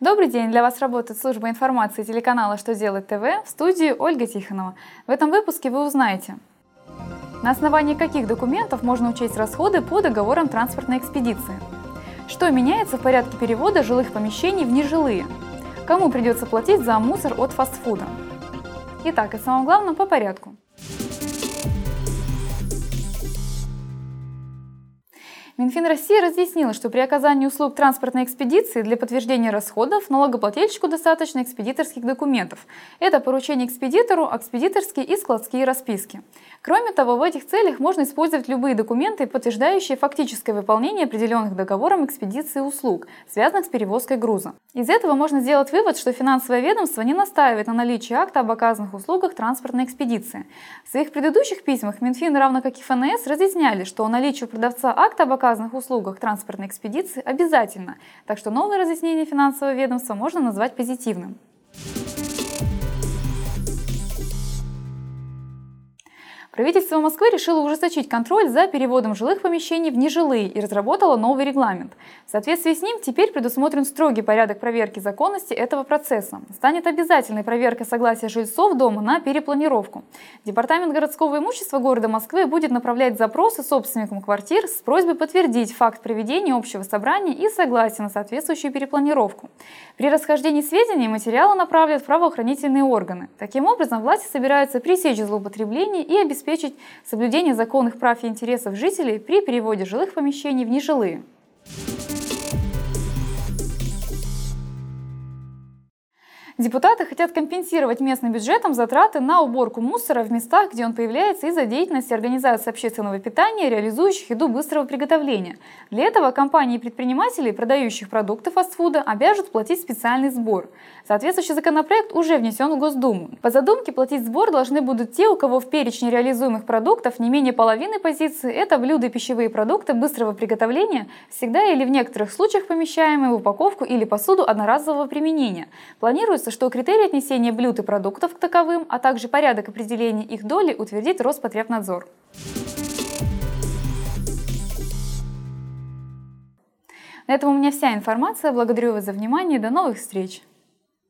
Добрый день! Для вас работает служба информации телеканала «Что делать ТВ» в студии Ольга Тихонова. В этом выпуске вы узнаете, на основании каких документов можно учесть расходы по договорам транспортной экспедиции, что меняется в порядке перевода жилых помещений в нежилые, кому придется платить за мусор от фастфуда. Итак, и самом главном по порядку. Минфин России разъяснил, что при оказании услуг транспортной экспедиции для подтверждения расходов налогоплательщику достаточно экспедиторских документов. Это поручение экспедитору, экспедиторские и складские расписки. Кроме того, в этих целях можно использовать любые документы, подтверждающие фактическое выполнение определенных договором экспедиции услуг, связанных с перевозкой груза. Из этого можно сделать вывод, что финансовое ведомство не настаивает на наличии акта об оказанных услугах транспортной экспедиции. В своих предыдущих письмах Минфин, равно как и ФНС, разъясняли, что наличие у продавца акта об оказанных указанных услугах транспортной экспедиции обязательно, так что новое разъяснение финансового ведомства можно назвать позитивным. Правительство Москвы решило ужесточить контроль за переводом жилых помещений в нежилые и разработало новый регламент. В соответствии с ним теперь предусмотрен строгий порядок проверки законности этого процесса. Станет обязательной проверка согласия жильцов дома на перепланировку. Департамент городского имущества города Москвы будет направлять запросы собственникам квартир с просьбой подтвердить факт проведения общего собрания и согласия на соответствующую перепланировку. При расхождении сведений материалы направят в правоохранительные органы. Таким образом, власти собираются пресечь злоупотребление и обеспечить обеспечить соблюдение законных прав и интересов жителей при переводе жилых помещений в нежилые. Депутаты хотят компенсировать местным бюджетам затраты на уборку мусора в местах, где он появляется из-за деятельности организаций общественного питания, реализующих еду быстрого приготовления. Для этого компании и предприниматели, продающих продукты фастфуда, обяжут платить специальный сбор. Соответствующий законопроект уже внесен в Госдуму. По задумке платить сбор должны будут те, у кого в перечне реализуемых продуктов не менее половины позиций – это блюда и пищевые продукты быстрого приготовления, всегда или в некоторых случаях помещаемые в упаковку или посуду одноразового применения. Планируется Планируется, что критерии отнесения блюд и продуктов к таковым, а также порядок определения их доли утвердит Роспотребнадзор. На этом у меня вся информация. Благодарю вас за внимание. До новых встреч!